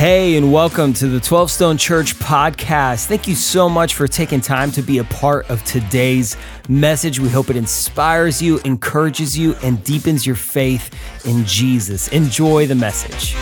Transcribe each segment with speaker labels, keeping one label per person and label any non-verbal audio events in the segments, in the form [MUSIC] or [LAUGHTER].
Speaker 1: Hey, and welcome to the 12 Stone Church podcast. Thank you so much for taking time to be a part of today's message. We hope it inspires you, encourages you, and deepens your faith in Jesus. Enjoy the message.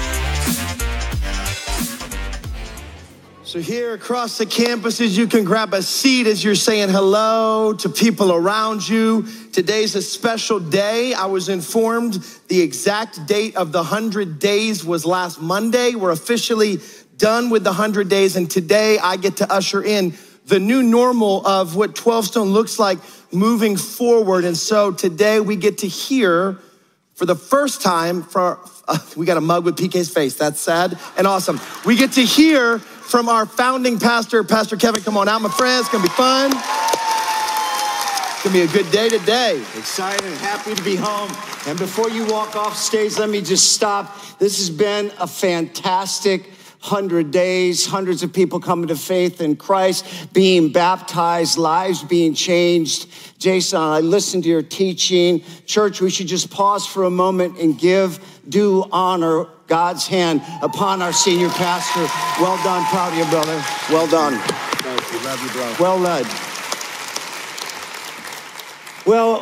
Speaker 2: So, here across the campuses, you can grab a seat as you're saying hello to people around you. Today's a special day. I was informed the exact date of the 100 days was last Monday. We're officially done with the 100 days, and today I get to usher in the new normal of what 12 Stone looks like moving forward. And so today we get to hear for the first time, for, uh, we got a mug with PK's face. That's sad and awesome. We get to hear from our founding pastor, Pastor Kevin. Come on out, my friends. It's gonna be fun. It's gonna be a good day today.
Speaker 3: Excited and happy to be home. And before you walk off stage, let me just stop. This has been a fantastic 100 days, hundreds of people coming to faith in Christ, being baptized, lives being changed. Jason, I listened to your teaching. Church, we should just pause for a moment and give due honor God's hand upon our senior pastor. Well done. Proud of you, brother. Well done.
Speaker 2: Thank you. Love you, bro.
Speaker 3: Well led. Well,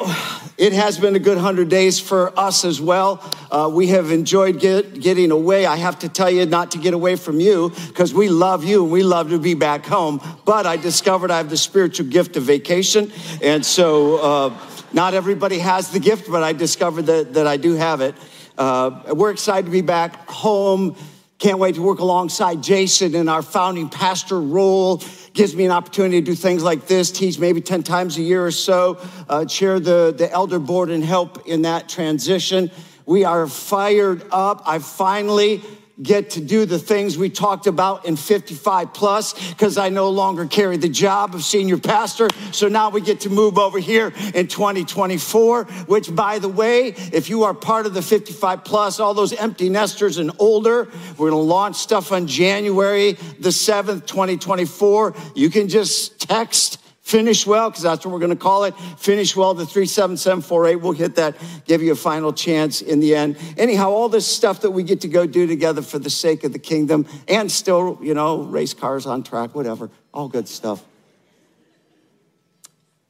Speaker 3: it has been a good 100 days for us as well. Uh, we have enjoyed get, getting away. I have to tell you not to get away from you because we love you and we love to be back home. But I discovered I have the spiritual gift of vacation. And so uh, not everybody has the gift, but I discovered that, that I do have it. Uh, we're excited to be back home. Can't wait to work alongside Jason in our founding pastor role gives me an opportunity to do things like this, teach maybe 10 times a year or so, uh, chair the, the elder board and help in that transition. We are fired up. I finally get to do the things we talked about in 55 plus because I no longer carry the job of senior pastor. So now we get to move over here in 2024, which by the way, if you are part of the 55 plus, all those empty nesters and older, we're going to launch stuff on January the 7th, 2024. You can just text Finish well, because that's what we're going to call it. Finish well, the 37748. We'll hit that, give you a final chance in the end. Anyhow, all this stuff that we get to go do together for the sake of the kingdom and still, you know, race cars on track, whatever, all good stuff.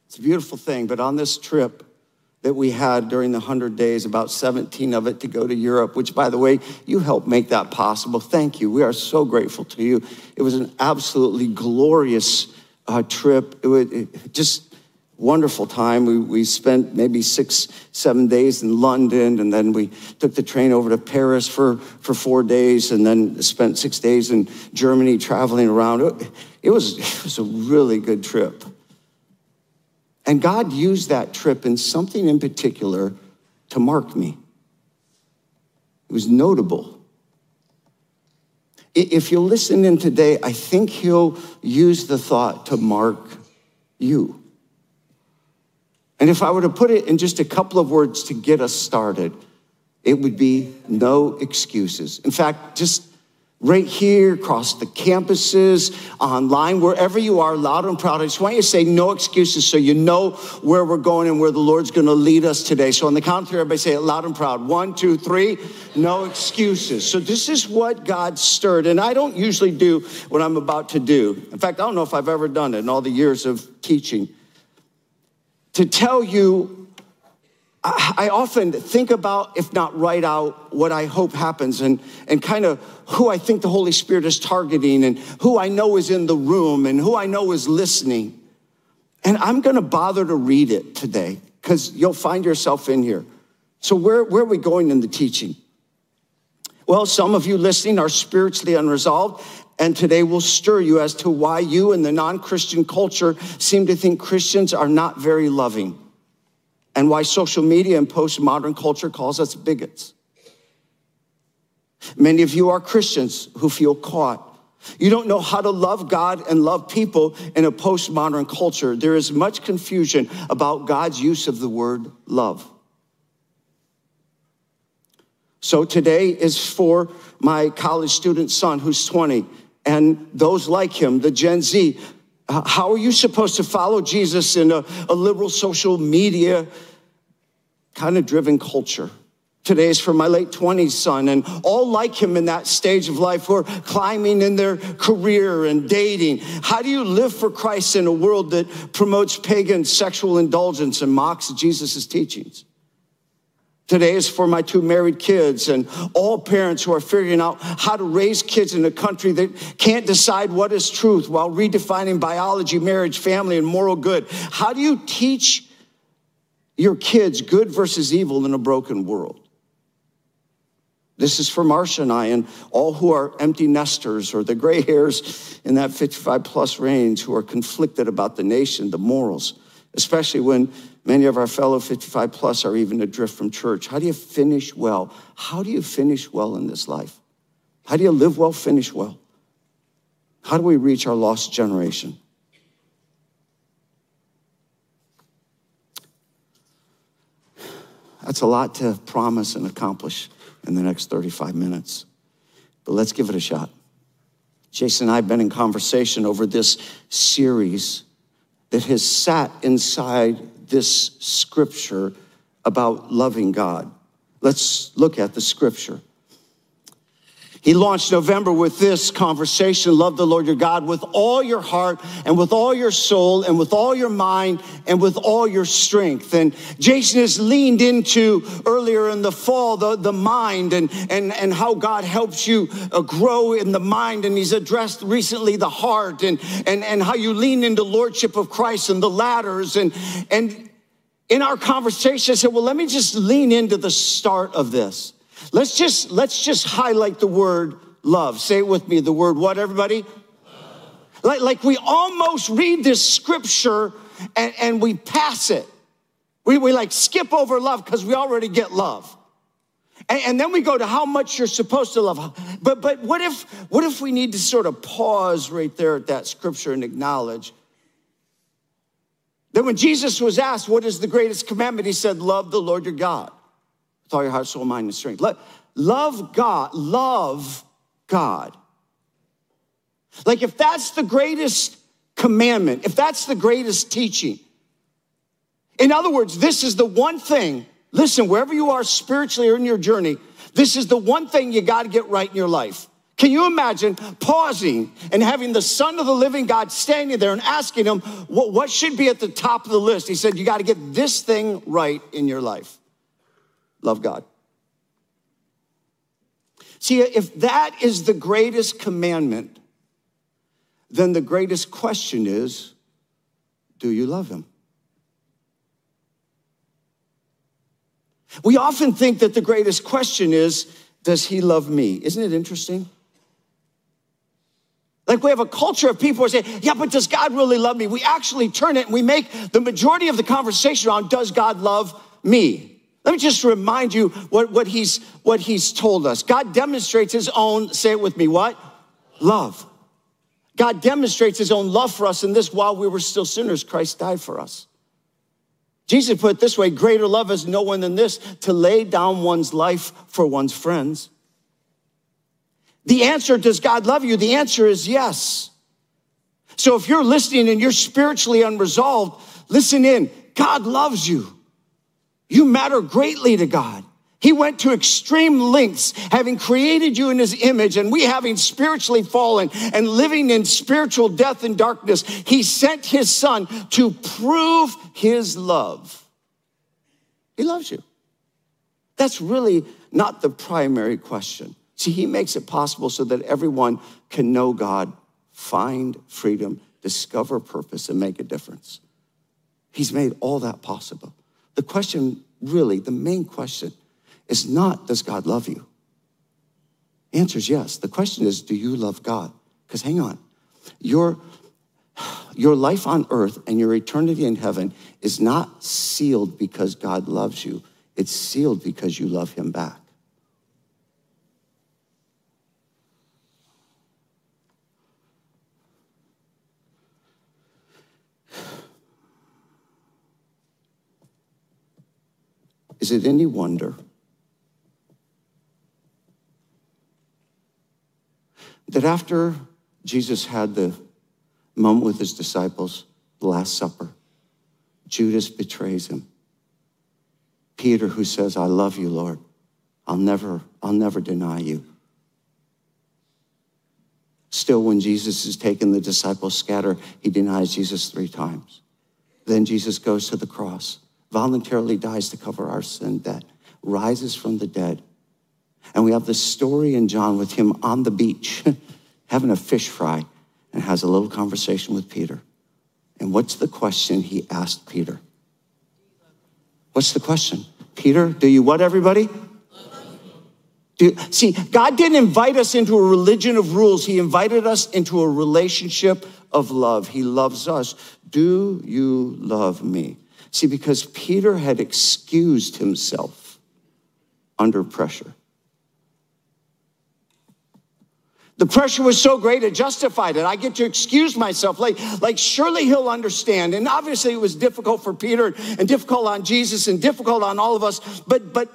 Speaker 3: It's a beautiful thing, but on this trip, that we had during the 100 days, about 17 of it to go to Europe, which, by the way, you helped make that possible. Thank you. We are so grateful to you. It was an absolutely glorious uh, trip. It was just wonderful time. We, we spent maybe six, seven days in London, and then we took the train over to Paris for, for four days, and then spent six days in Germany traveling around. It, it was, it was a really good trip. And God used that trip in something in particular to mark me. It was notable. If you listen in today, I think he'll use the thought to mark you. And if I were to put it in just a couple of words to get us started, it would be no excuses. In fact, just right here, across the campuses, online, wherever you are, loud and proud. I just want you to say no excuses so you know where we're going and where the Lord's going to lead us today. So on the count of three, everybody say it loud and proud. One, two, three, no excuses. So this is what God stirred. And I don't usually do what I'm about to do. In fact, I don't know if I've ever done it in all the years of teaching. To tell you I often think about, if not write out, what I hope happens and, and kind of who I think the Holy Spirit is targeting and who I know is in the room and who I know is listening. And I'm going to bother to read it today because you'll find yourself in here. So, where, where are we going in the teaching? Well, some of you listening are spiritually unresolved, and today will stir you as to why you and the non Christian culture seem to think Christians are not very loving and why social media and postmodern culture calls us bigots. Many of you are Christians who feel caught. You don't know how to love God and love people in a postmodern culture. There is much confusion about God's use of the word love. So today is for my college student son who's 20 and those like him, the Gen Z. How are you supposed to follow Jesus in a, a liberal social media kind of driven culture. Today is for my late 20s son and all like him in that stage of life who are climbing in their career and dating. How do you live for Christ in a world that promotes pagan sexual indulgence and mocks Jesus' teachings? Today is for my two married kids and all parents who are figuring out how to raise kids in a country that can't decide what is truth while redefining biology, marriage, family, and moral good. How do you teach your kids good versus evil in a broken world? This is for Marcia and I and all who are empty nesters or the gray hairs in that 55 plus range who are conflicted about the nation, the morals, especially when many of our fellow 55 plus are even adrift from church. How do you finish well? How do you finish well in this life? How do you live well, finish well? How do we reach our lost generation? That's a lot to promise and accomplish in the next 35 minutes. But let's give it a shot. Jason and I have been in conversation over this series that has sat inside this scripture about loving God. Let's look at the scripture. He launched November with this conversation Love the Lord your God with all your heart and with all your soul and with all your mind and with all your strength. And Jason has leaned into earlier in the fall the, the mind and, and, and how God helps you uh, grow in the mind. And he's addressed recently the heart and, and, and how you lean into Lordship of Christ and the ladders. And, and in our conversation, I said, Well, let me just lean into the start of this. Let's just let's just highlight the word love. Say it with me. The word what, everybody? Like, like we almost read this scripture and, and we pass it. We, we like skip over love because we already get love. And, and, then we go to how much you're supposed to love. But but what if what if we need to sort of pause right there at that scripture and acknowledge that when Jesus was asked, What is the greatest commandment? He said, Love the Lord your God with all your heart, soul, mind, and strength. Love God. Love God. Like if that's the greatest commandment, if that's the greatest teaching, in other words, this is the one thing, listen, wherever you are spiritually or in your journey, this is the one thing you got to get right in your life. Can you imagine pausing and having the Son of the living God standing there and asking him, what, what should be at the top of the list? He said, You got to get this thing right in your life love God. See, if that is the greatest commandment, then the greatest question is do you love Him? We often think that the greatest question is does He love me? Isn't it interesting? Like we have a culture of people who say, yeah, but does God really love me? We actually turn it and we make the majority of the conversation around, does God love me? Let me just remind you what, what, he's, what he's told us. God demonstrates his own, say it with me, what? Love. God demonstrates his own love for us in this while we were still sinners, Christ died for us. Jesus put it this way greater love is no one than this to lay down one's life for one's friends. The answer, does God love you? The answer is yes. So if you're listening and you're spiritually unresolved, listen in. God loves you. You matter greatly to God. He went to extreme lengths, having created you in his image, and we having spiritually fallen and living in spiritual death and darkness. He sent his son to prove his love. He loves you. That's really not the primary question. See, he makes it possible so that everyone can know God, find freedom, discover purpose, and make a difference. He's made all that possible. The question, really, the main question is not, does God love you? The answer is yes. The question is, do you love God? Because hang on, your, your life on earth and your eternity in heaven is not sealed because God loves you, it's sealed because you love Him back. Is it any wonder that after Jesus had the moment with his disciples, the Last Supper, Judas betrays him. Peter, who says, I love you, Lord, I'll never, I'll never deny you. Still, when Jesus is taken, the disciples scatter. He denies Jesus three times. Then Jesus goes to the cross, voluntarily dies to cover our sin debt, rises from the dead. And we have this story in John with him on the beach, [LAUGHS] having a fish fry, and has a little conversation with Peter. And what's the question he asked Peter? What's the question? Peter, do you what, everybody? Do, see, God didn't invite us into a religion of rules. He invited us into a relationship of love. He loves us. Do you love me? See, because Peter had excused himself under pressure. The pressure was so great, it justified it. I get to excuse myself. Like, like surely he'll understand. And obviously it was difficult for Peter and difficult on Jesus and difficult on all of us. But, but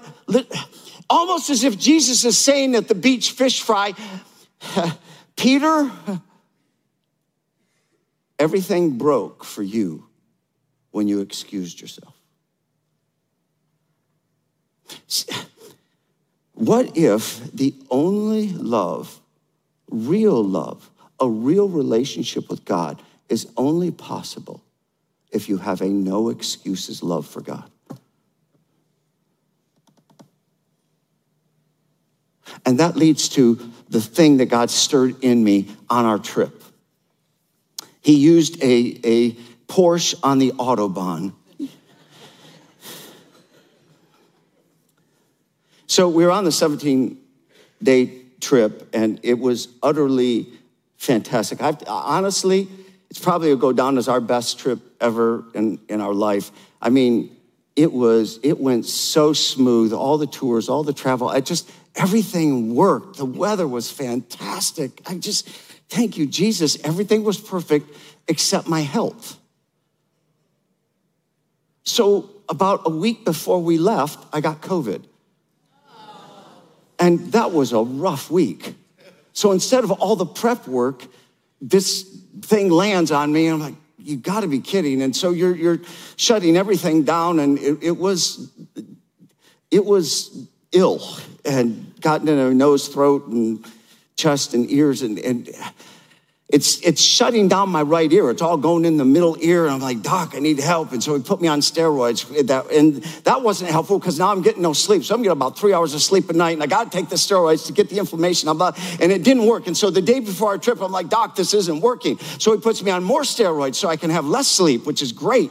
Speaker 3: almost as if Jesus is saying at the beach fish fry, [LAUGHS] Peter, everything broke for you when you excused yourself. What if the only love real love, a real relationship with God is only possible if you have a no excuses love for God. And that leads to the thing that God stirred in me on our trip. He used a, a Porsche on the Autobahn. So we were on the 17 day trip, and it was utterly fantastic. I've, honestly, it's probably will go down as our best trip ever in, in our life. I mean, it was, it went so smooth, all the tours, all the travel, I just, everything worked. The weather was fantastic. I just, thank you, Jesus. Everything was perfect except my health. So, about a week before we left, I got COVID. And that was a rough week. So instead of all the prep work, this thing lands on me, and I'm like, you gotta be kidding. And so you're, you're shutting everything down, and it, it was, it was ill and gotten in a nose, throat, and chest and ears. And, and it's, it's shutting down my right ear. It's all going in the middle ear. And I'm like, Doc, I need help. And so he put me on steroids. That, and that wasn't helpful because now I'm getting no sleep. So I'm getting about three hours of sleep a night. And I got to take the steroids to get the inflammation. I'm and it didn't work. And so the day before our trip, I'm like, Doc, this isn't working. So he puts me on more steroids so I can have less sleep, which is great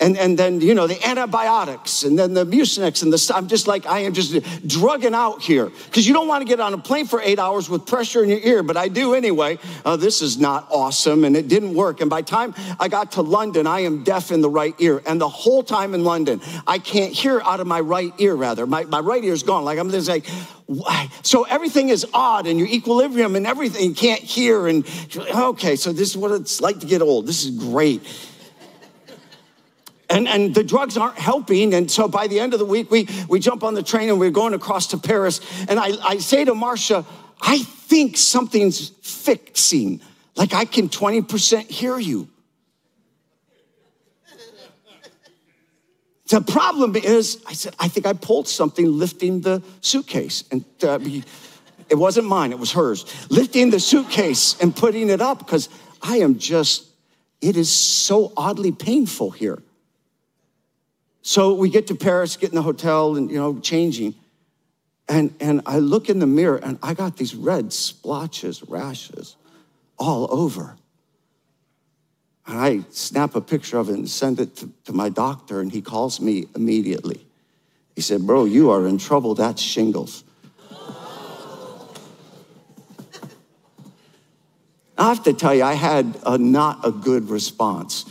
Speaker 3: and, and then, you know, the antibiotics and then the Mucinex and the, I'm just like, I am just drugging out here. Because you don't want to get on a plane for eight hours with pressure in your ear, but I do anyway. Uh, this is not awesome and it didn't work. And by time I got to London, I am deaf in the right ear. And the whole time in London, I can't hear out of my right ear, rather. My, my right ear is gone. Like I'm just like, why? So everything is odd and your equilibrium and everything you can't hear. And okay, so this is what it's like to get old. This is great and, and the drugs aren't helping. And so by the end of the week, we, we jump on the train and we're going across to Paris. And I, I say to Marcia, I think something's fixing. Like I can 20% hear you. The problem is, I said, I think I pulled something lifting the suitcase. And uh, it wasn't mine, it was hers. Lifting the suitcase and putting it up because I am just, it is so oddly painful here. So we get to Paris, get in the hotel, and you know, changing. And, and I look in the mirror and I got these red splotches, rashes all over. And I snap a picture of it and send it to, to my doctor, and he calls me immediately. He said, Bro, you are in trouble. That's shingles. [LAUGHS] I have to tell you, I had a, not a good response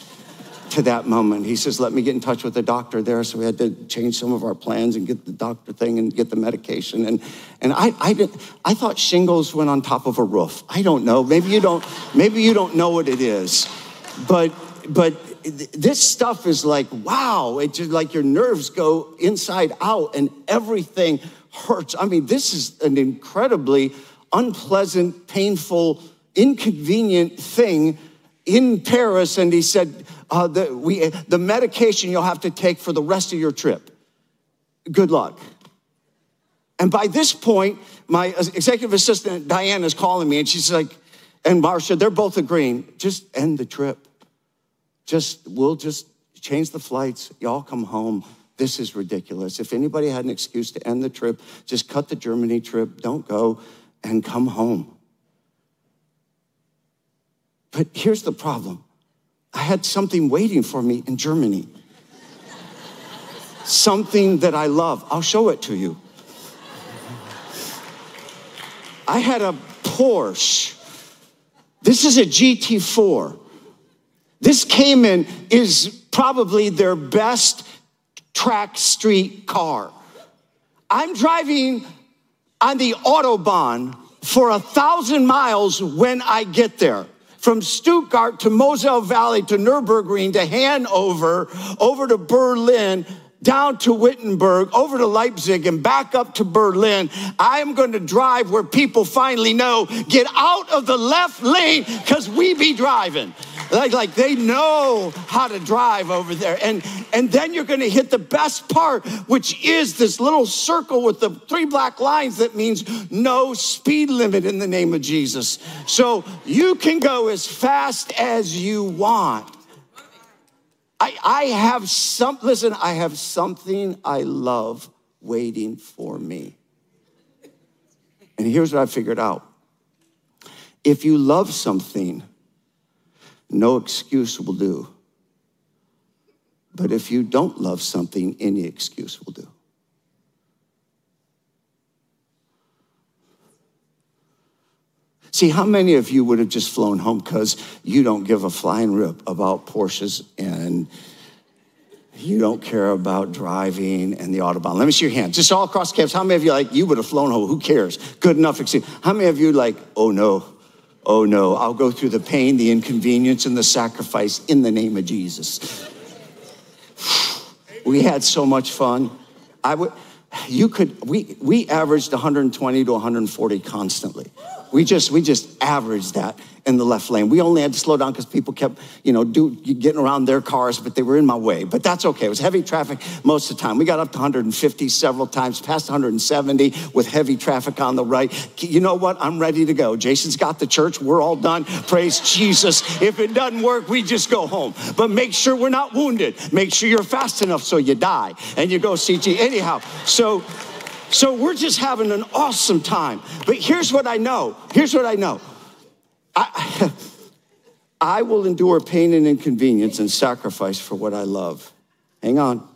Speaker 3: to that moment. He says, Let me get in touch with the doctor there. So we had to change some of our plans and get the doctor thing and get the medication. And, and I, I, did, I thought shingles went on top of a roof. I don't know. Maybe you don't, maybe you don't know what it is. But, but this stuff is like, wow, it's just like your nerves go inside out and everything hurts. I mean, this is an incredibly unpleasant, painful, inconvenient thing in Paris. And he said, uh, the, we, the medication you'll have to take for the rest of your trip. Good luck. And by this point, my executive assistant, Diane, is calling me and she's like, and Marcia, they're both agreeing, just end the trip. Just, we'll just change the flights. Y'all come home. This is ridiculous. If anybody had an excuse to end the trip, just cut the Germany trip, don't go, and come home. But here's the problem I had something waiting for me in Germany. something that I love. I'll show it to you. I had a Porsche. This is a GT4. This Cayman is probably their best track street car. I'm driving on the Autobahn for a thousand miles when I get there. From Stuttgart to Moselle Valley to Nürburgring to Hanover, over to Berlin, down to Wittenberg, over to Leipzig, and back up to Berlin. I am going to drive where people finally know get out of the left lane because we be driving. Like, like they know how to drive over there. And, and then you're going to hit the best part, which is this little circle with the three black lines that means no speed limit in the name of Jesus. So you can go as fast as you want. I, I have some, listen, I have something I love waiting for me. And here's what I figured out if you love something, no excuse will do. But if you don't love something, any excuse will do. See, how many of you would have just flown home because you don't give a flying rip about Porsches and you don't care about driving and the Autobahn? Let me see your hands. Just all across campus. How many of you like, you would have flown home? Who cares? Good enough excuse. How many of you like, oh no, oh no, I'll go through the pain, the inconvenience, and the sacrifice in the name of Jesus? we had so much fun. I would, you could, we, we averaged 120 to 140 constantly. We just, we just averaged that in the left lane. We only had to slow down because people kept, you know, do, getting around their cars, but they were in my way. But that's okay. It was heavy traffic most of the time. We got up to 150 several times, past 170 with heavy traffic on the right. You know what? I'm ready to go. Jason's got the church. We're all done. Praise Jesus. If it doesn't work, we just go home. But make sure we're not wounded. Make sure you're fast enough so you die and you go CG. Anyhow, so so we're just having an awesome time. But here's what I know. Here's what I know. I, [LAUGHS] I will endure pain and inconvenience and sacrifice for what I love. Hang on.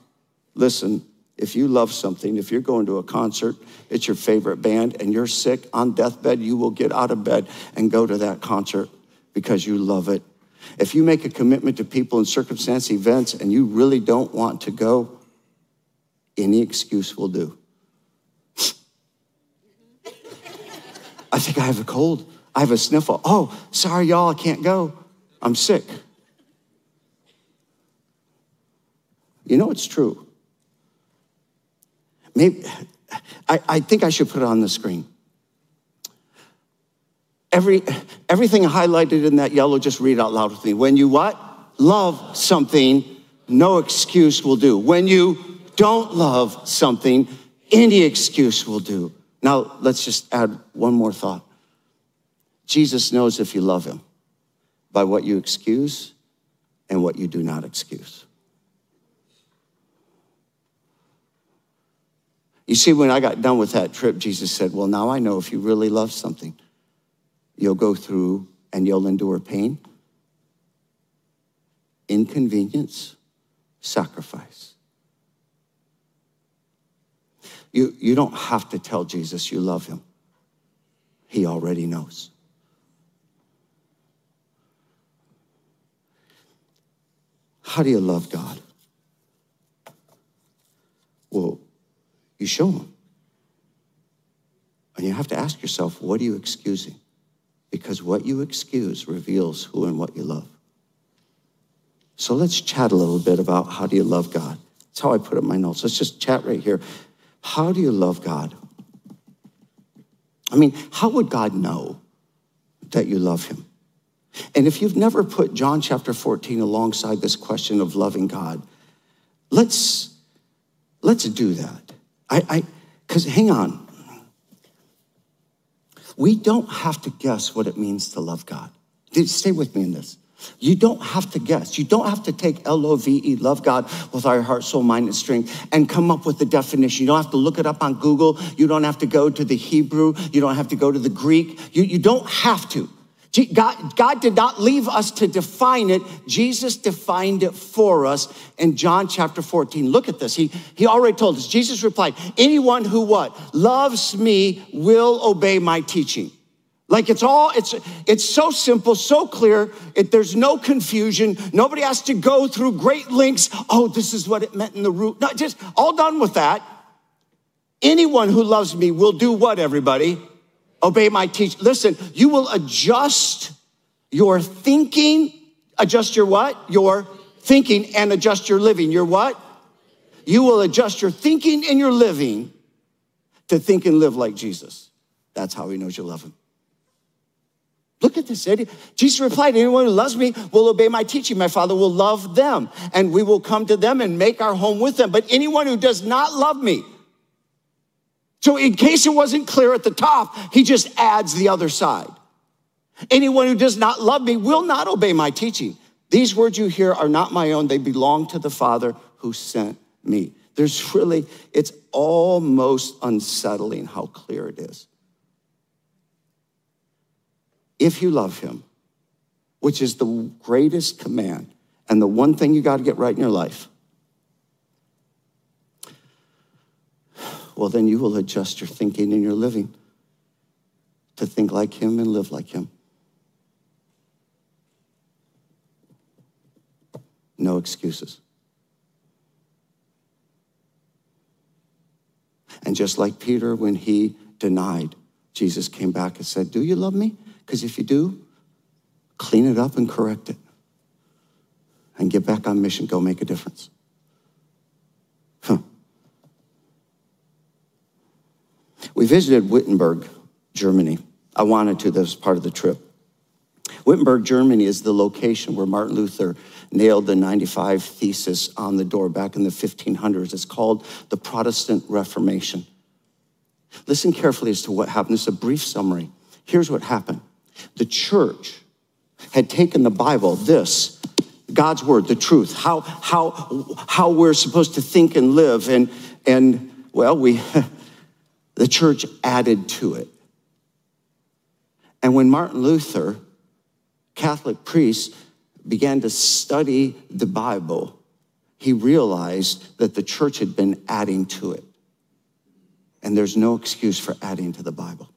Speaker 3: Listen, if you love something, if you're going to a concert, it's your favorite band, and you're sick on deathbed, you will get out of bed and go to that concert because you love it. If you make a commitment to people and circumstance events and you really don't want to go, any excuse will do. Think I have a cold. I have a sniffle. Oh, sorry, y'all, I can't go. I'm sick. You know it's true. Maybe I, I think I should put it on the screen. Every everything highlighted in that yellow, just read out loud with me. When you what? Love something, no excuse will do. When you don't love something, any excuse will do. Now, let's just add one more thought. Jesus knows if you love him by what you excuse and what you do not excuse. You see, when I got done with that trip, Jesus said, Well, now I know if you really love something, you'll go through and you'll endure pain, inconvenience, sacrifice. You, you don't have to tell Jesus you love him, he already knows. How do you love God? Well, you show him. And you have to ask yourself, what are you excusing? Because what you excuse reveals who and what you love. So let's chat a little bit about how do you love God? That's how I put in my notes. Let's just chat right here. How do you love God? I mean, how would God know that you love him? And if you've never put John chapter 14 alongside this question of loving God, let's let's do that. I I cuz hang on. We don't have to guess what it means to love God. Stay with me in this. You don't have to guess. You don't have to take L O V E, love God with our heart, soul, mind, and strength, and come up with the definition. You don't have to look it up on Google. You don't have to go to the Hebrew. You don't have to go to the Greek. You, you don't have to. God, God did not leave us to define it. Jesus defined it for us in John chapter 14. Look at this. He, he already told us. Jesus replied, anyone who what? Loves me will obey my teaching. Like it's all, it's, it's so simple, so clear. It, there's no confusion. Nobody has to go through great links. Oh, this is what it meant in the root. Not just all done with that. Anyone who loves me will do what, everybody? Obey my teach. Listen, you will adjust your thinking, adjust your what? Your thinking and adjust your living. Your what? You will adjust your thinking and your living to think and live like Jesus. That's how he knows you love him. Look at this. Jesus replied, Anyone who loves me will obey my teaching. My Father will love them, and we will come to them and make our home with them. But anyone who does not love me, so in case it wasn't clear at the top, he just adds the other side. Anyone who does not love me will not obey my teaching. These words you hear are not my own, they belong to the Father who sent me. There's really, it's almost unsettling how clear it is if you love him, which is the greatest command and the one thing you got to get right in your life, well, then you will adjust your thinking and your living to think like him and live like him. No excuses. And just like Peter, when he denied, Jesus came back and said, Do you love me? Because if you do, clean it up and correct it. And get back on mission. Go make a difference. Huh. We visited Wittenberg, Germany. I wanted to, that was part of the trip. Wittenberg, Germany is the location where Martin Luther nailed the 95 thesis on the door back in the 1500s. It's called the Protestant Reformation. Listen carefully as to what happened. Is a brief summary. Here's what happened the church had taken the Bible, this, God's word, the truth, how, how, how we're supposed to think and live, and, and well, we, [LAUGHS] the church added to it. And when Martin Luther, Catholic priest, began to study the Bible, he realized that the church had been adding to it. And there's no excuse for adding to the Bible.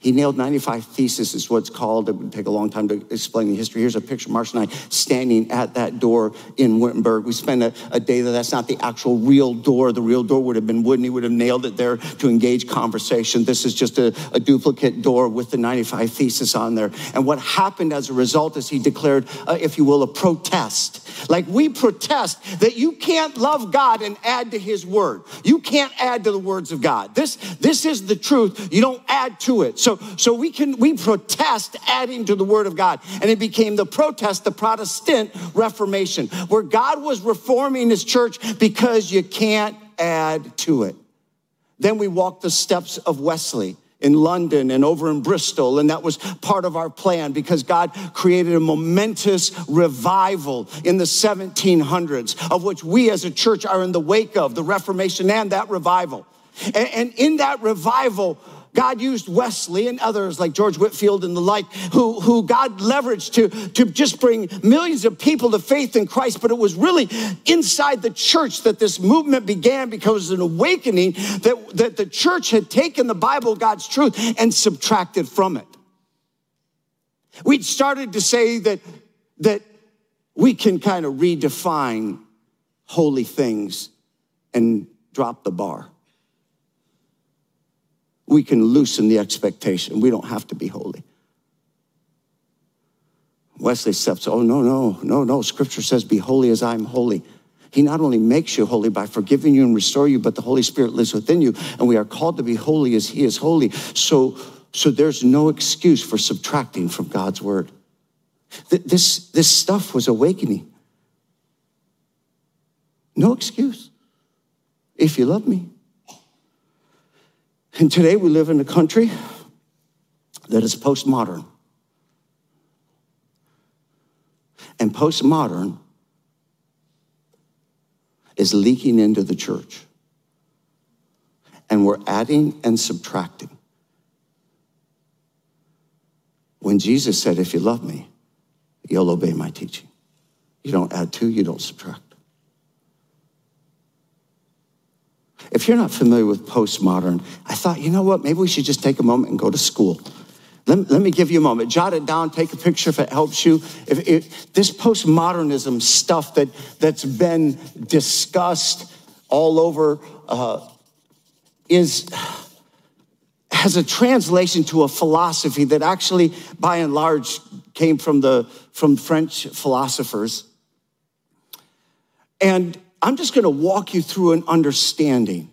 Speaker 3: He nailed 95 theses, is what's called. It would take a long time to explain the history. Here's a picture of Marcia and I standing at that door in Wittenberg. We spent a, a day there. That's not the actual real door. The real door would have been wooden. He would have nailed it there to engage conversation. This is just a, a duplicate door with the 95 theses on there. And what happened as a result is he declared, uh, if you will, a protest. Like we protest that you can't love God and add to his word. You can't add to the words of God. This, this is the truth. You don't add to it. So, so we can we protest adding to the word of God. And it became the protest, the Protestant Reformation, where God was reforming his church because you can't add to it. Then we walked the steps of Wesley in London and over in Bristol. And that was part of our plan because God created a momentous revival in the 1700s, of which we as a church are in the wake of the Reformation and that revival. And, and in that revival, God used Wesley and others like George Whitefield and the like, who, who God leveraged to, to just bring millions of people to faith in Christ. But it was really inside the church that this movement began because an awakening that, that the church had taken the Bible, God's truth, and subtracted from it. We'd started to say that, that we can kind of redefine holy things and drop the bar we can loosen the expectation. We don't have to be holy. Wesley steps, oh, no, no, no, no. Scripture says, be holy as I'm holy. He not only makes you holy by forgiving you and restore you, but the Holy Spirit lives within you. And we are called to be holy as He is holy. So, so there's no excuse for subtracting from God's word. This, this stuff was awakening. No excuse. If you love me, And today we live in a country that is postmodern. And postmodern is leaking into the church. And we're adding and subtracting. When Jesus said, If you love me, you'll obey my teaching. You don't add to, you don't subtract. If you're not familiar with postmodern, I thought, you know what, maybe we should just take a moment and go to school. Let, let me give you a moment. Jot it down, take a picture if it helps you. If, if this postmodernism stuff that, that's been discussed all over uh, is has a translation to a philosophy that actually, by and large, came from the from French philosophers. And I'm just going to walk you through an understanding.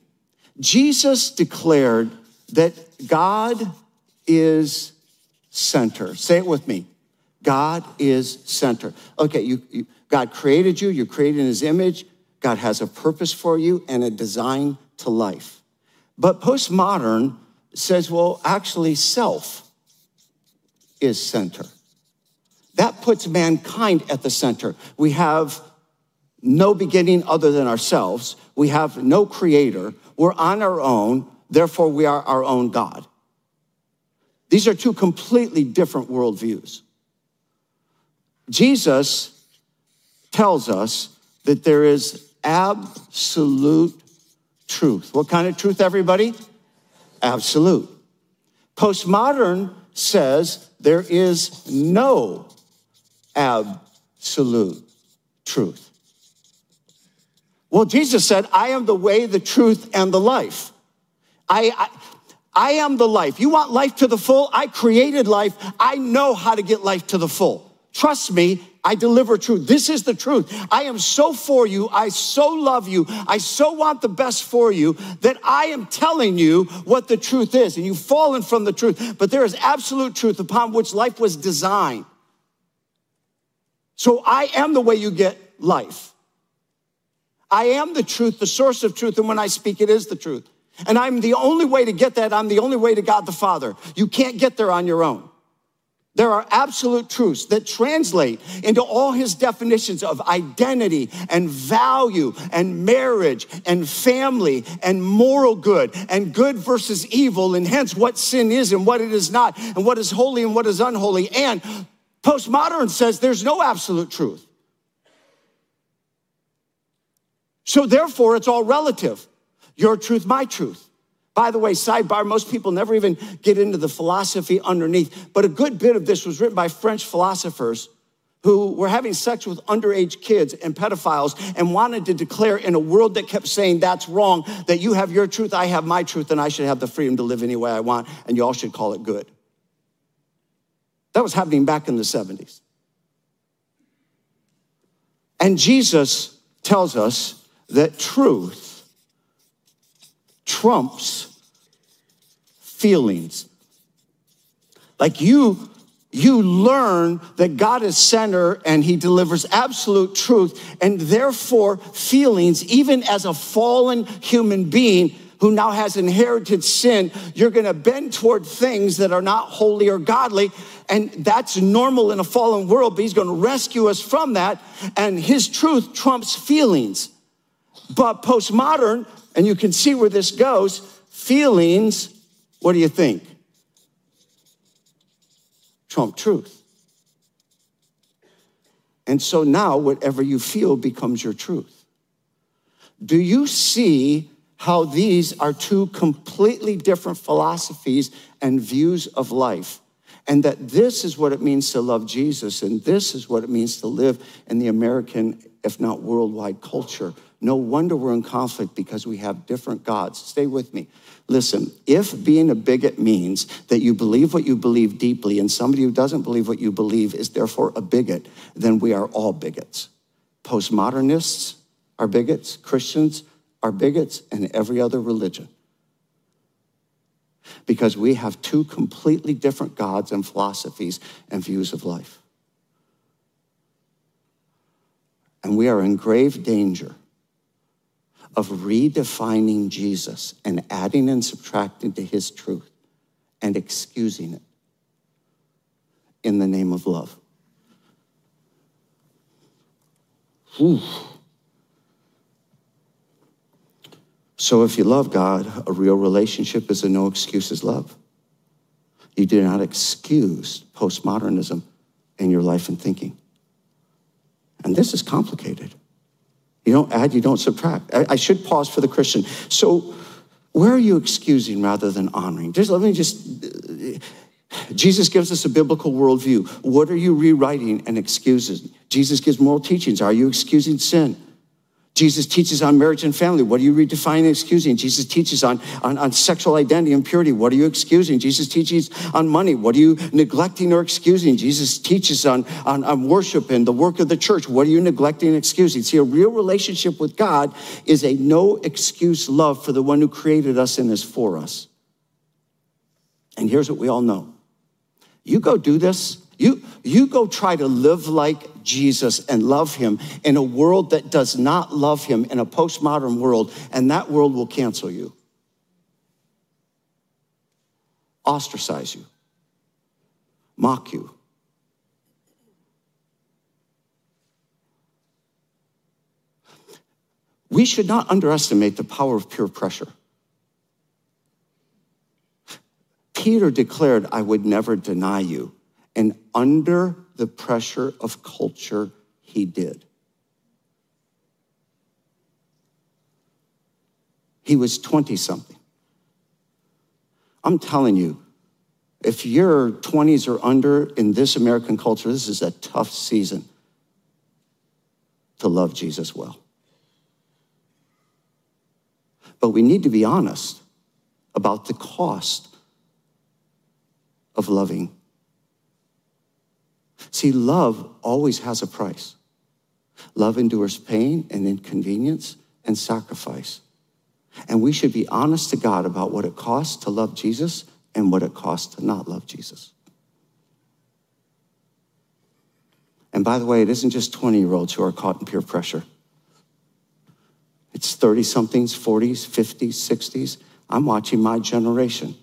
Speaker 3: Jesus declared that God is center. Say it with me. God is center. Okay, you, you, God created you, you're created in his image. God has a purpose for you and a design to life. But postmodern says, well, actually, self is center. That puts mankind at the center. We have no beginning other than ourselves. We have no creator. We're on our own. Therefore, we are our own God. These are two completely different worldviews. Jesus tells us that there is absolute truth. What kind of truth, everybody? Absolute. Postmodern says there is no absolute truth. Well, Jesus said, I am the way, the truth, and the life. I, I, I am the life. You want life to the full? I created life. I know how to get life to the full. Trust me, I deliver truth. This is the truth. I am so for you. I so love you. I so want the best for you that I am telling you what the truth is. And you've fallen from the truth, but there is absolute truth upon which life was designed. So I am the way you get life. I am the truth, the source of truth, and when I speak, it is the truth. And I'm the only way to get that. I'm the only way to God the Father. You can't get there on your own. There are absolute truths that translate into all his definitions of identity and value and marriage and family and moral good and good versus evil and hence what sin is and what it is not and what is holy and what is unholy. And postmodern says there's no absolute truth. So therefore, it's all relative. Your truth, my truth. By the way, sidebar, most people never even get into the philosophy underneath, but a good bit of this was written by French philosophers who were having sex with underage kids and pedophiles and wanted to declare in a world that kept saying that's wrong, that you have your truth, I have my truth, and I should have the freedom to live any way I want, and you all should call it good. That was happening back in the 70s. And Jesus tells us that truth trumps feelings. Like you, you learn that God is center and he delivers absolute truth, and therefore, feelings, even as a fallen human being, who now has inherited sin, you're gonna bend toward things that are not holy or godly. And that's normal in a fallen world, but he's gonna rescue us from that. And his truth trumps feelings. But postmodern, and you can see where this goes, feelings, what do you think? Trump truth. And so now whatever you feel becomes your truth. Do you see how these are two completely different philosophies and views of life? And that this is what it means to love Jesus, and this is what it means to live in the American, if not worldwide, culture no wonder we're in conflict because we have different gods. Stay with me. Listen, if being a bigot means that you believe what you believe deeply and somebody who doesn't believe what you believe is therefore a bigot, then we are all bigots. Postmodernists are bigots, Christians are bigots, and every other religion. Because we have two completely different gods and philosophies and views of life. And we are in grave danger of redefining Jesus and adding and subtracting to his truth and excusing it in the name of love. Whew. So, if you love God, a real relationship is a no excuses love. You do not excuse postmodernism in your life and thinking. And this is complicated. You don't add, you don't subtract. I, I should pause for the Christian. So, where are you excusing rather than honoring? Just let me just. Uh, Jesus gives us a biblical worldview. What are you rewriting and excusing? Jesus gives moral teachings. Are you excusing sin? Jesus teaches on marriage and family. What are you redefining excusing? Jesus teaches on, on, on, sexual identity and purity. What are you excusing? Jesus teaches on money. What are you neglecting or excusing? Jesus teaches on, on, on worship and the work of the church. What are you neglecting and excusing? See, a real relationship with God is a no excuse love for the one who created us and is for us. And here's what we all know you go do this, you, you go try to live like Jesus and love him in a world that does not love him, in a postmodern world, and that world will cancel you, ostracize you, mock you. We should not underestimate the power of peer pressure. Peter declared, I would never deny you. And under the pressure of culture, he did. He was 20 something. I'm telling you, if you're 20s or under in this American culture, this is a tough season to love Jesus well. But we need to be honest about the cost of loving See, love always has a price. Love endures pain and inconvenience and sacrifice. And we should be honest to God about what it costs to love Jesus and what it costs to not love Jesus. And by the way, it isn't just 20 year olds who are caught in peer pressure. It's 30 somethings, 40s, 50s, 60s. I'm watching my generation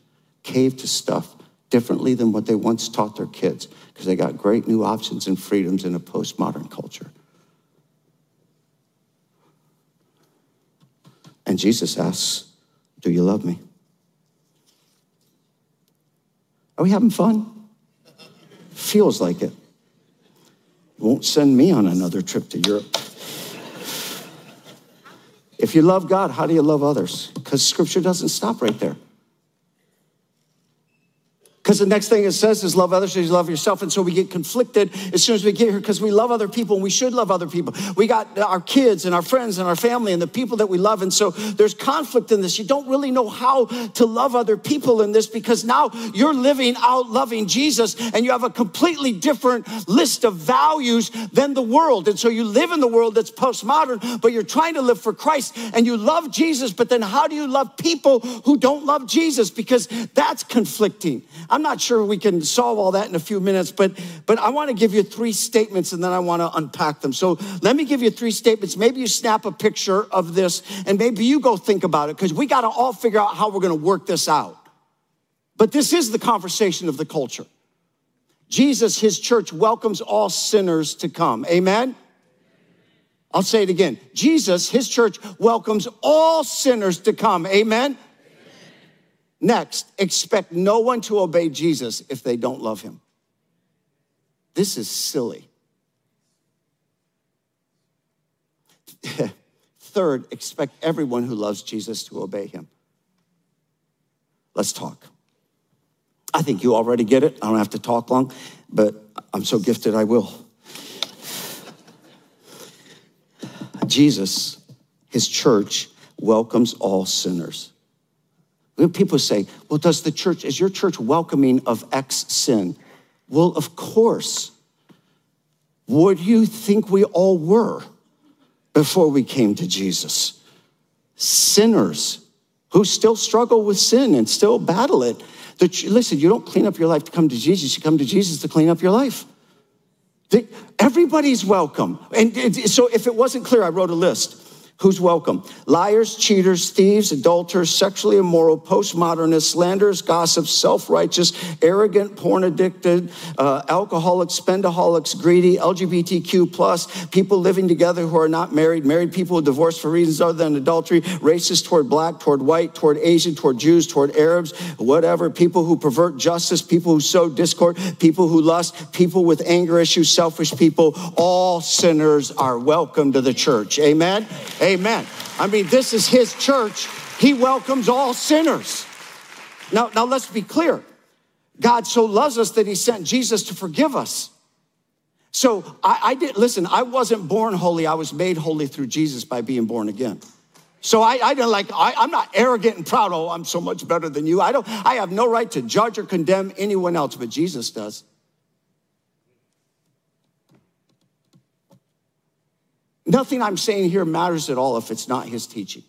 Speaker 3: cave to stuff differently than what they once taught their kids because they got great new options and freedoms in a postmodern culture. And Jesus asks, Do you love me? Are we having fun? Feels like it. Won't send me on another trip to Europe. If you love God, how do you love others? Because scripture doesn't stop right there. Because the next thing it says is love others as you love yourself. And so we get conflicted as soon as we get here because we love other people and we should love other people. We got our kids and our friends and our family and the people that we love. And so there's conflict in this. You don't really know how to love other people in this because now you're living out loving Jesus and you have a completely different list of values than the world. And so you live in the world that's postmodern, but you're trying to live for Christ and you love Jesus. But then how do you love people who don't love Jesus? Because that's conflicting. I'm not sure we can solve all that in a few minutes, but, but I want to give you three statements and then I want to unpack them. So let me give you three statements. Maybe you snap a picture of this and maybe you go think about it because we got to all figure out how we're going to work this out. But this is the conversation of the culture. Jesus, his church, welcomes all sinners to come. Amen? I'll say it again. Jesus, his church, welcomes all sinners to come. Amen? Next, expect no one to obey Jesus if they don't love him. This is silly. [LAUGHS] Third, expect everyone who loves Jesus to obey him. Let's talk. I think you already get it. I don't have to talk long, but I'm so gifted I will. Jesus, his church, welcomes all sinners. People say, well, does the church, is your church welcoming of X sin? Well, of course. What do you think we all were before we came to Jesus? Sinners who still struggle with sin and still battle it. Listen, you don't clean up your life to come to Jesus, you come to Jesus to clean up your life. Everybody's welcome. And so if it wasn't clear, I wrote a list. Who's welcome? Liars, cheaters, thieves, adulterers, sexually immoral, postmodernists, slanderers, gossips, self righteous, arrogant, porn addicted, uh, alcoholics, spendaholics, greedy, LGBTQ, plus, people living together who are not married, married people who divorced for reasons other than adultery, racist toward black, toward white, toward Asian, toward Jews, toward Arabs, whatever, people who pervert justice, people who sow discord, people who lust, people with anger issues, selfish people, all sinners are welcome to the church. Amen? Amen. Amen. I mean, this is his church. He welcomes all sinners. Now, now let's be clear. God so loves us that he sent Jesus to forgive us. So I, I did listen, I wasn't born holy, I was made holy through Jesus by being born again. So I, I didn't like, I, I'm not arrogant and proud, oh, I'm so much better than you. I don't, I have no right to judge or condemn anyone else, but Jesus does. Nothing I'm saying here matters at all if it's not his teaching.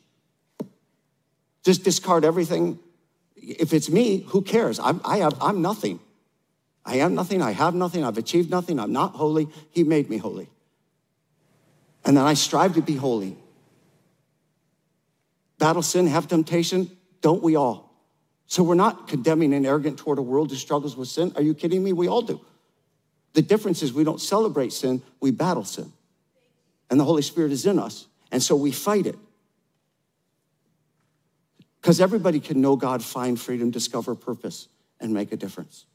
Speaker 3: Just discard everything. If it's me, who cares? I'm, I have, I'm nothing. I am nothing. I have nothing. I've achieved nothing. I'm not holy. He made me holy. And then I strive to be holy. Battle sin, have temptation, don't we all? So we're not condemning and arrogant toward a world who struggles with sin. Are you kidding me? We all do. The difference is we don't celebrate sin, we battle sin and the Holy Spirit is in us. And so we fight it. Because everybody can know God, find freedom, discover purpose, and make a difference.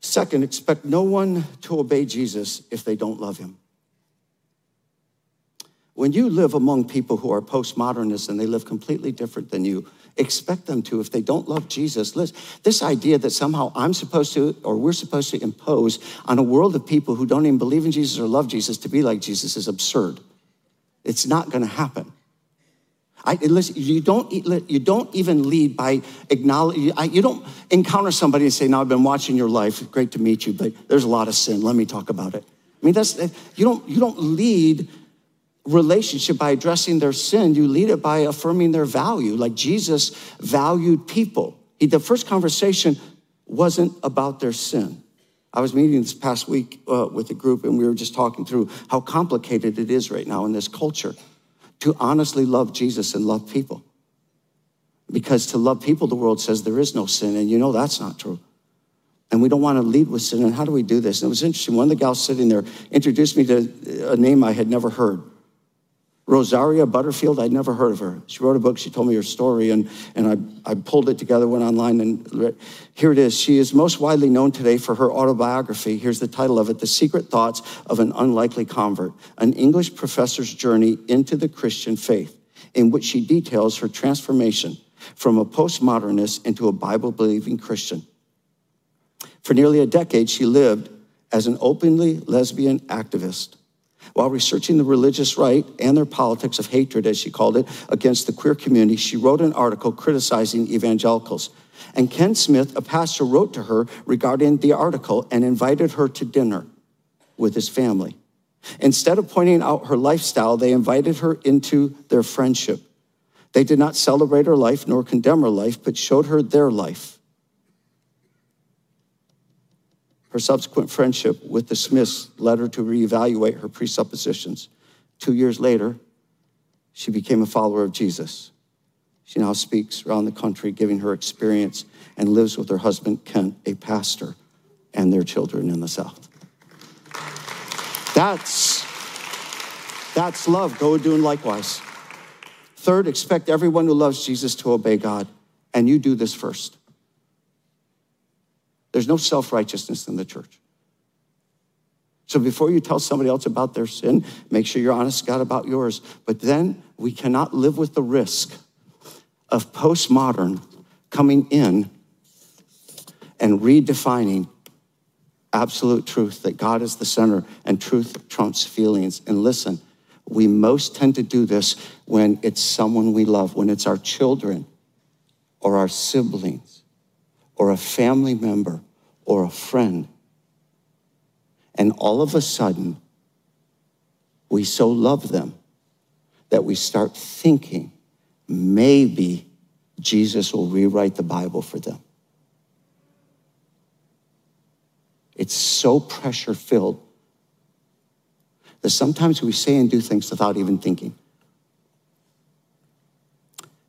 Speaker 3: Second, expect no one to obey Jesus if they don't love him. When you live among people who are postmodernists and they live completely different than you, expect them to if they don't love Jesus. Listen, This idea that somehow I'm supposed to, or we're supposed to impose on a world of people who don't even believe in Jesus or love Jesus to be like Jesus is absurd. It's not going to happen. I, listen, you don't, you don't even lead by acknowledging, you don't encounter somebody and say, now I've been watching your life, great to meet you, but there's a lot of sin, let me talk about it. I mean, that's, you don't, you don't lead relationship by addressing their sin, you lead it by affirming their value. Like Jesus valued people. He, the first conversation wasn't about their sin. I was meeting this past week uh, with a group, and we were just talking through how complicated it is right now in this culture to honestly love Jesus and love people. Because to love people, the world says there is no sin, and you know that's not true. And we don't want to lead with sin. And how do we do this? And it was interesting. One of the gals sitting there introduced me to a name I had never heard. Rosaria Butterfield, I'd never heard of her. She wrote a book, she told me her story, and, and I, I pulled it together, went online, and here it is. She is most widely known today for her autobiography. Here's the title of it The Secret Thoughts of an Unlikely Convert, an English professor's journey into the Christian faith, in which she details her transformation from a postmodernist into a Bible believing Christian. For nearly a decade, she lived as an openly lesbian activist while researching the religious right and their politics of hatred, as she called it, against the queer community, she wrote an article criticizing evangelicals. And Ken Smith, a pastor, wrote to her regarding the article and invited her to dinner with his family. Instead of pointing out her lifestyle, they invited her into their friendship. They did not celebrate her life nor condemn her life, but showed her their life. Her subsequent friendship with the Smiths led her to reevaluate her presuppositions. Two years later, she became a follower of Jesus. She now speaks around the country, giving her experience, and lives with her husband, Kent, a pastor, and their children in the South. That's, that's love. Go doing likewise. Third, expect everyone who loves Jesus to obey God, and you do this first. There's no self righteousness in the church. So before you tell somebody else about their sin, make sure you're honest, God, about yours. But then we cannot live with the risk of postmodern coming in and redefining absolute truth that God is the center and truth trumps feelings. And listen, we most tend to do this when it's someone we love, when it's our children or our siblings or a family member or a friend. And all of a sudden, we so love them that we start thinking maybe Jesus will rewrite the Bible for them. It's so pressure filled that sometimes we say and do things without even thinking.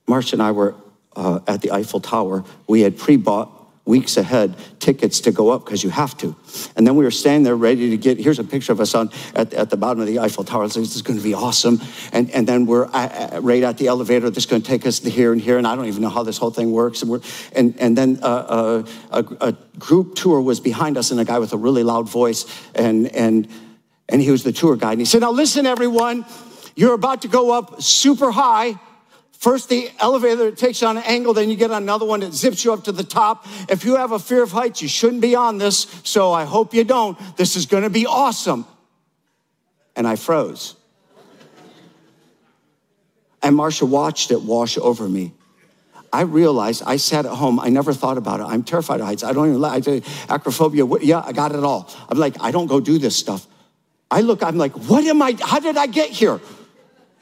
Speaker 3: Marcia and I were uh, at the Eiffel Tower. We had pre bought weeks ahead tickets to go up because you have to. And then we were standing there ready to get, here's a picture of us on at, at the bottom of the Eiffel Tower. Like, this is going to be awesome. And, and then we're at, at, right at the elevator that's going to take us to here and here. And I don't even know how this whole thing works. And, we're, and, and then uh, uh, a, a group tour was behind us and a guy with a really loud voice. And, and, and he was the tour guide. And he said, now listen, everyone, you're about to go up super high First, the elevator takes you on an angle, then you get another one that zips you up to the top. If you have a fear of heights, you shouldn't be on this, so I hope you don't. This is gonna be awesome. And I froze. And Marcia watched it wash over me. I realized I sat at home. I never thought about it. I'm terrified of heights. I don't even. Do acrophobia. Yeah, I got it all. I'm like, I don't go do this stuff. I look. I'm like, what am I? How did I get here?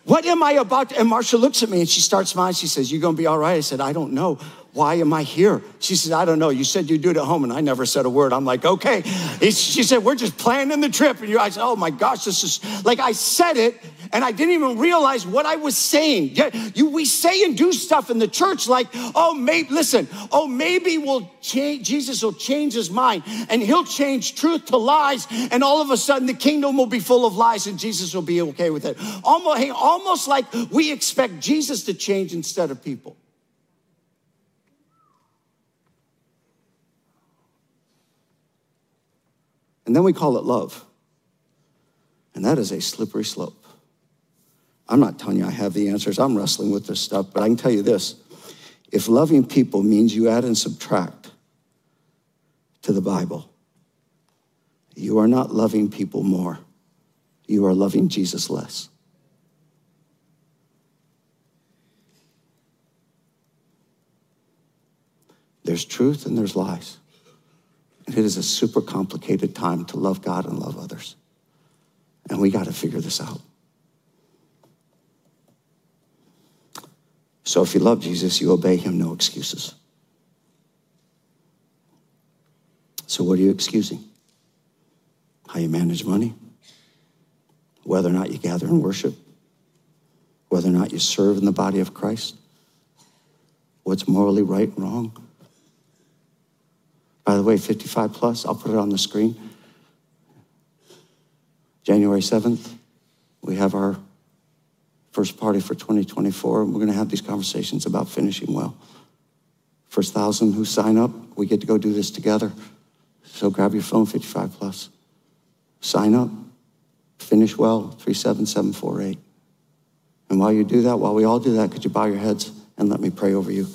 Speaker 3: What am I about? And Marcia looks at me and she starts smiling. She says, "You're gonna be all right? I said, I don't know. Why am I here? She said, I don't know. You said you'd do it at home, and I never said a word. I'm like, okay. She said, We're just planning the trip. And you, I said, Oh my gosh, this is like I said it, and I didn't even realize what I was saying. You, we say and do stuff in the church like, oh, maybe, listen, oh, maybe we'll change, Jesus will change his mind and he'll change truth to lies. And all of a sudden the kingdom will be full of lies and Jesus will be okay with it. Almost, almost like we expect Jesus to change instead of people. And then we call it love. And that is a slippery slope. I'm not telling you I have the answers. I'm wrestling with this stuff, but I can tell you this. If loving people means you add and subtract to the Bible, you are not loving people more. You are loving Jesus less. There's truth and there's lies. And it is a super complicated time to love God and love others. And we got to figure this out. So if you love Jesus, you obey him, no excuses. So what are you excusing? How you manage money? Whether or not you gather and worship? Whether or not you serve in the body of Christ? What's morally right and wrong? By the way, 55 plus, I'll put it on the screen. January 7th, we have our first party for 2024, and we're going to have these conversations about finishing well. First thousand who sign up, we get to go do this together. So grab your phone, 55 plus. Sign up. Finish well, 37748. And while you do that, while we all do that, could you bow your heads and let me pray over you?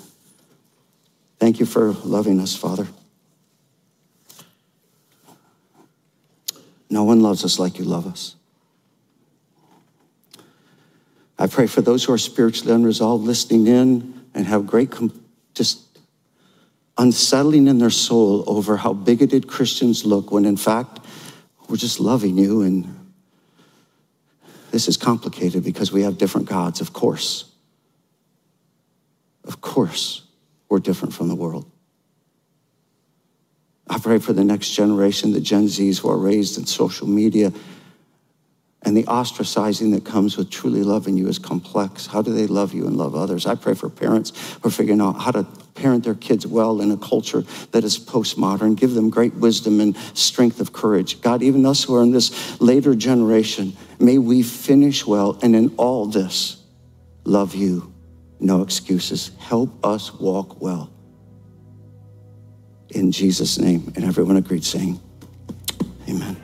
Speaker 3: Thank you for loving us, Father. No one loves us like you love us. I pray for those who are spiritually unresolved, listening in and have great, just unsettling in their soul over how bigoted Christians look when in fact we're just loving you. And this is complicated because we have different gods, of course. Of course, we're different from the world. I pray for the next generation, the Gen Zs who are raised in social media and the ostracizing that comes with truly loving you is complex. How do they love you and love others? I pray for parents who are figuring out how to parent their kids well in a culture that is postmodern. Give them great wisdom and strength of courage. God, even us who are in this later generation, may we finish well and in all this love you. No excuses. Help us walk well. In Jesus' name. And everyone agreed saying, Amen.